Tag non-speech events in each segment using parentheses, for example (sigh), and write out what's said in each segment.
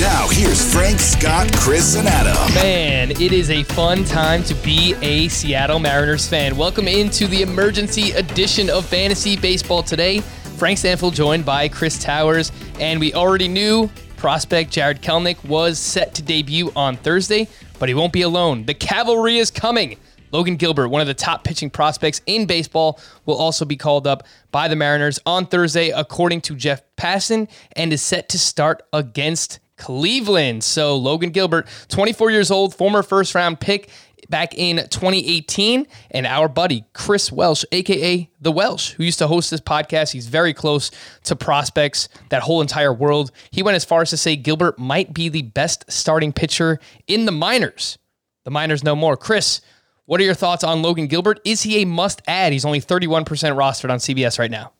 Now, here's Frank, Scott, Chris, and Adam. Man, it is a fun time to be a Seattle Mariners fan. Welcome into the emergency edition of Fantasy Baseball today. Frank Stampfl joined by Chris Towers, and we already knew prospect Jarred Kelenic was set to debut on Thursday, but he won't be alone. The cavalry is coming. Logan Gilbert, one of the top pitching prospects in baseball, will also be called up by the Mariners on Thursday, according to Jeff Passan, and is set to start against Cleveland. So Logan Gilbert, 24 years old, former first round pick back in 2018, and our buddy Chris Welsh, aka the Welsh, who used to host this podcast. He's very close to prospects, that whole entire world. He went as far as to say Gilbert might be the best starting pitcher in the minors. The minors no more. Chris, what are your thoughts on Logan Gilbert? Is he a must add? He's only 31% rostered on CBS right now.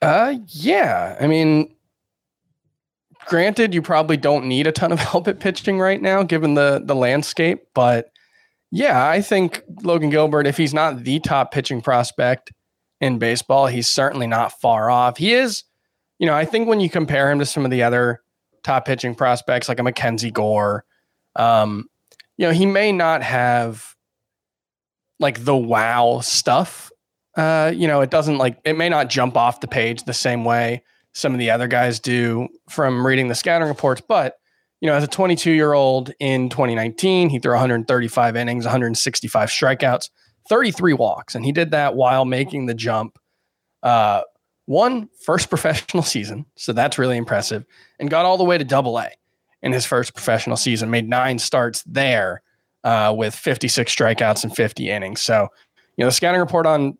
Uh, yeah. I mean, granted, you probably don't need a ton of (laughs) help at pitching right now, given the the landscape. But yeah, I think Logan Gilbert, if he's not the top pitching prospect in baseball, he's certainly not far off. He is, you know, I think when you compare him to some of the other top pitching prospects, like a Mackenzie Gore, um, you know, he may not have like the wow stuff uh, you know, it doesn't like it may not jump off the page the same way some of the other guys do from reading the scouting reports. But you know, as a 22 year old in 2019, he threw 135 innings, 165 strikeouts, 33 walks, and he did that while making the jump. Uh, one first professional season, so that's really impressive, and got all the way to Double A in his first professional season. Made nine starts there uh, with 56 strikeouts and 50 innings. So, you know, the scouting report on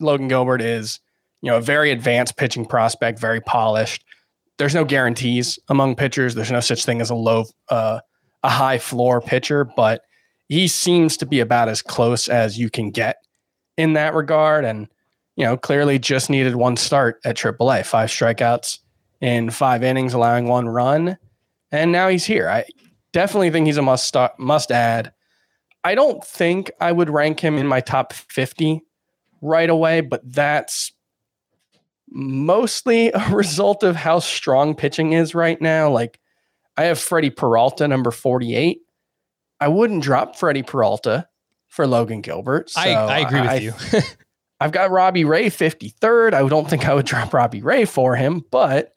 Logan Gilbert is, you know, a very advanced pitching prospect, very polished. There's no guarantees among pitchers. There's no such thing as a low, uh, a high floor pitcher, but he seems to be about as close as you can get in that regard. And, you know, clearly just needed one start at AAA, five strikeouts in five innings, allowing one run. And now he's here. I definitely think he's a must start, must add. I don't think I would rank him in my top 50 right away, but that's mostly (laughs) a result of how strong pitching is right now. Like I have Freddie Peralta, number 48. I wouldn't drop Freddie Peralta for Logan Gilbert. So I, I agree with I- you. (laughs) (laughs) I've got Robbie Ray 53rd. I don't think I would drop Robbie Ray for him, but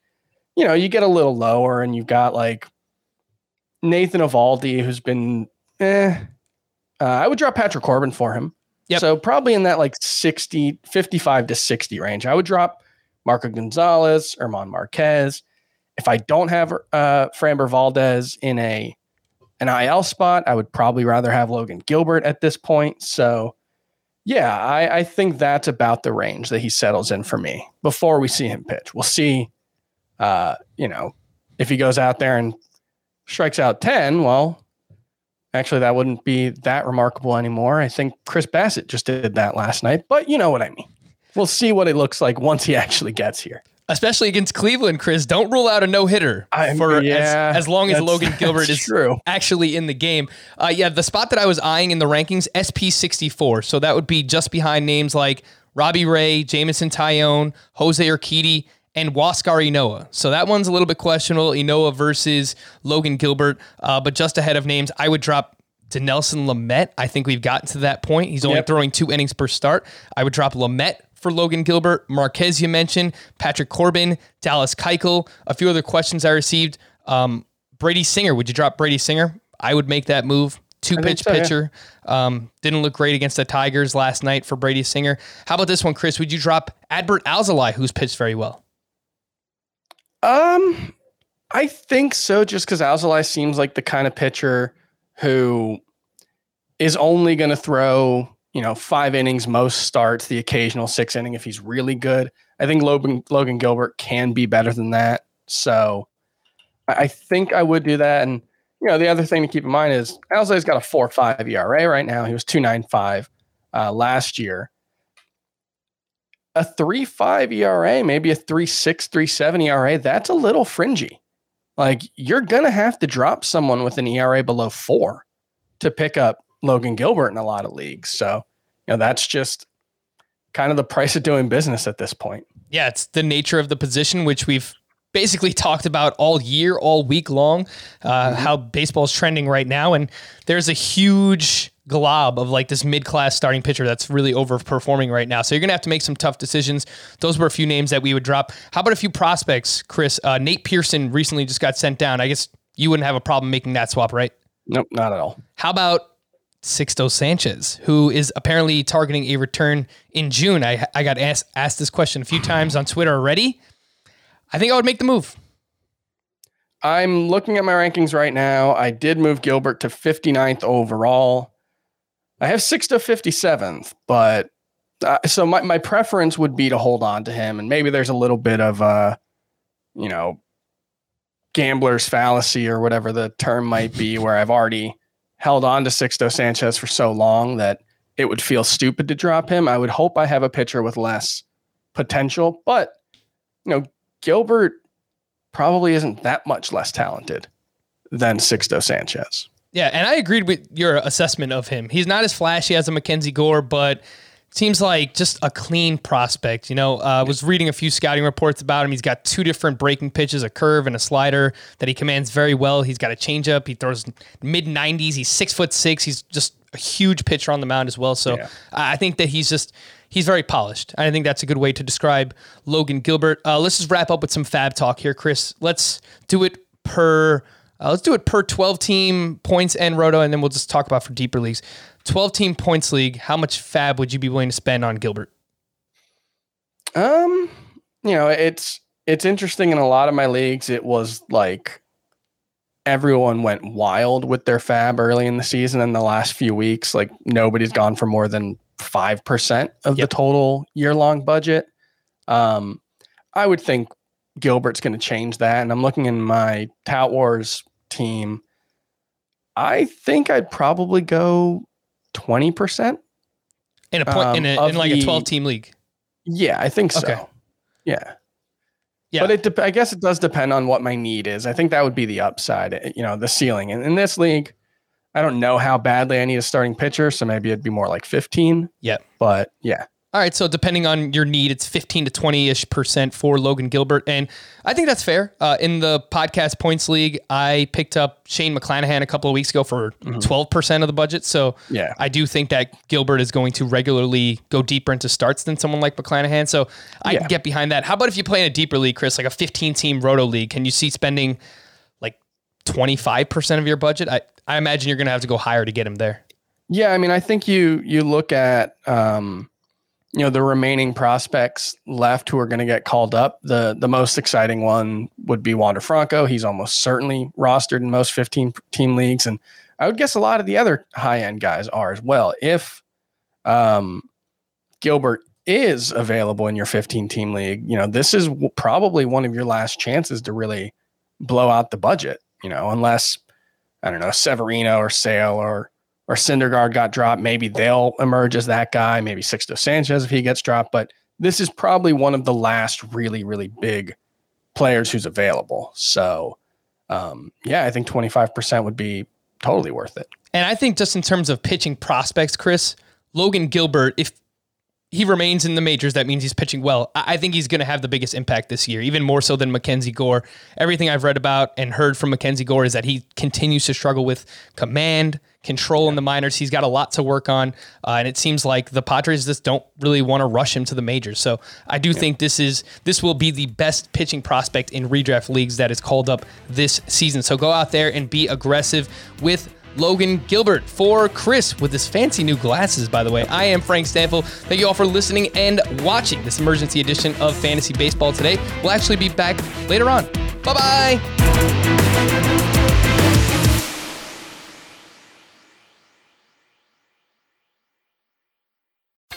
you know, you get a little lower and you've got like Nathan Eovaldi, who's been eh. Uh, I would drop Patrick Corbin for him. Yep. So probably in that like 60, 55 to 60 range. I would drop Marco Gonzalez, German Marquez. If I don't have uh Framber Valdez in a an IL spot, I would probably rather have Logan Gilbert at this point. So yeah, I, I think that's about the range that he settles in for me before we see him pitch. We'll see uh, you know, if he goes out there and strikes out 10, well, actually that wouldn't be that remarkable anymore. I think Chris Bassitt just did that last night, but you know what I mean. We'll see what it looks like once he actually gets here. Especially against Cleveland, Chris. Don't rule out a no hitter for yeah, as, as long as Logan Gilbert is true. actually in the game. Uh, yeah, the spot that I was eyeing in the rankings, SP 64. So that would be just behind names like Robbie Ray, Jameson Taillon, Jose Urquidy, and Huascar Ynoa. So that one's a little bit questionable. Ynoa versus Logan Gilbert, uh, but just ahead of names, I would drop to Nelson Lamet. I think we've gotten to that point. He's only Yep. throwing two innings per start. I would drop Lamet for Logan Gilbert, Marquez you mentioned, Patrick Corbin, Dallas Keuchel. A few other questions I received. Um, Brady Singer, would you drop Brady Singer? I would make that move. Two pitch so, yeah. pitcher. Um, didn't look great against the Tigers last night for Brady Singer. How about this one, Chris? Would you drop Adbert Alzolay, who's pitched very well? Um, I think so, just because Alzolay seems like the kind of pitcher who is only going to throw, you know, five innings most starts, the occasional six inning if he's really good. I think Logan Logan Gilbert can be better than that. So I think I would do that. And you know, the other thing to keep in mind is Alzolay's got a four five ERA right now. He was two nine five uh, last year. a 3 5 ERA, maybe a 3.6, 3.7 ERA, that's a little fringy. Like you're gonna have to drop someone with an ERA below four to pick up Logan Gilbert in a lot of leagues. So, you know, that's just kind of the (laughs) price of doing business at this point. Yeah, it's the nature of the position, which we've basically (laughs) talked about all year, all week long, uh, mm-hmm. how baseball's trending right now. And there's a huge glob of like this mid-class starting pitcher that's really overperforming right now. So you're gonna have to make some tough decisions. Those were a few names that we would drop. How about a few prospects, Chris? Uh, Nate Pearson recently just got sent down. I guess you wouldn't have a problem making that swap, right? Nope, not at all. How about Sixto Sanchez, who is apparently targeting a return in June? I I got asked asked this question a few times on Twitter already. I think I would make the move. I'm looking at my rankings right now. I did move Gilbert to 59th overall. I have Sixto 57th, but uh, so my, my preference would be to hold on to him. And maybe there's a little bit of, uh, you know, gambler's fallacy or whatever the term might be, where I've already held on to Sixto Sanchez for so long that it would feel stupid to drop him. I would hope I have a pitcher with less potential, but, you know, Gilbert probably isn't that much less talented than Sixto Sanchez. Yeah, and I agreed with your assessment of him. He's not as flashy as a Mackenzie Gore, but seems like just a clean prospect. You know, I uh, was reading a few scouting reports about him. He's got two different breaking pitches, a curve and a slider that he commands very well. He's got a changeup. He throws mid 90s. He's six foot six. He's just a huge pitcher on the mound as well. So yeah. I think that he's just he's very polished. I think that's a good way to describe Logan Gilbert. Uh, let's just wrap up with some fab talk here, Chris. Let's do it per uh, let's do it per 12 team points and roto, and then we'll just talk about for deeper leagues. 12 team points league, how much fab would you be willing to spend on Gilbert? Um, you know, it's it's interesting in a lot of my leagues it was like everyone went wild with their fab early in the season and the last few weeks like nobody's gone for more than 5% of yep. the total year long budget. Um I would think Gilbert's going to change that. And I'm looking in my Tout Wars team. I think I'd probably go 20%. In a point, um, in, a, in like the, a 12 team league. Yeah, I think so. Okay. Yeah. Yeah. But it de- I guess it does depend on what my need is. I think that would be the upside, eh, you know, the ceiling. And in this league, I don't know how badly I need a starting pitcher, so maybe it'd be more like 15. Yeah. But yeah. All right, so depending on your need, it's 15 to 20 ish percent for Logan Gilbert. And I think that's fair. Uh, in the podcast points league, I picked up Shane McClanahan a couple of weeks ago for mm-hmm. 12% of the budget. So yeah. I do think that Gilbert is going to regularly go deeper into starts than someone like McClanahan. So I yeah. can get behind that. How about if you play in a deeper league, Chris, like a 15 team roto league? Can you see spending like 25% of your budget? I, I imagine you're going to have to go higher to get him there. Yeah. I mean, I think you, you look at, um, you know the remaining prospects left who are going to get called up. The the most exciting one would be Wander Franco. He's almost certainly rostered in most 15 team leagues, and I would guess a lot of the other high end guys are as well. If um, Gilbert is available in your 15 team league, you know this is probably one of your last chances to really blow out the budget. You know, unless I don't know Severino or Sale or or Syndergaard got dropped, maybe they'll emerge as that guy. Maybe Sixto Sanchez if he gets dropped. But this is probably one of the last really, really big players who's available. So, um, yeah, I think 25% would be totally worth it. And I think just in terms of pitching prospects, Chris, Logan Gilbert, if he remains in the majors, that means he's pitching well. I think he's going to have the biggest impact this year, even more so than Mackenzie Gore. Everything I've read about and heard from Mackenzie Gore is that he continues to struggle with command, control in the minors. He's got a lot to work on, uh, and it seems like the Padres just don't really want to rush him to the majors. So I do yeah. think this is this will be the best pitching prospect in redraft leagues that is called up this season. So go out there and be aggressive with Logan Gilbert. For Chris with his fancy new glasses, by the way, I am Frank Stampfl. Thank you all for listening and watching this emergency edition of Fantasy Baseball today. We'll actually be back later on. Bye bye.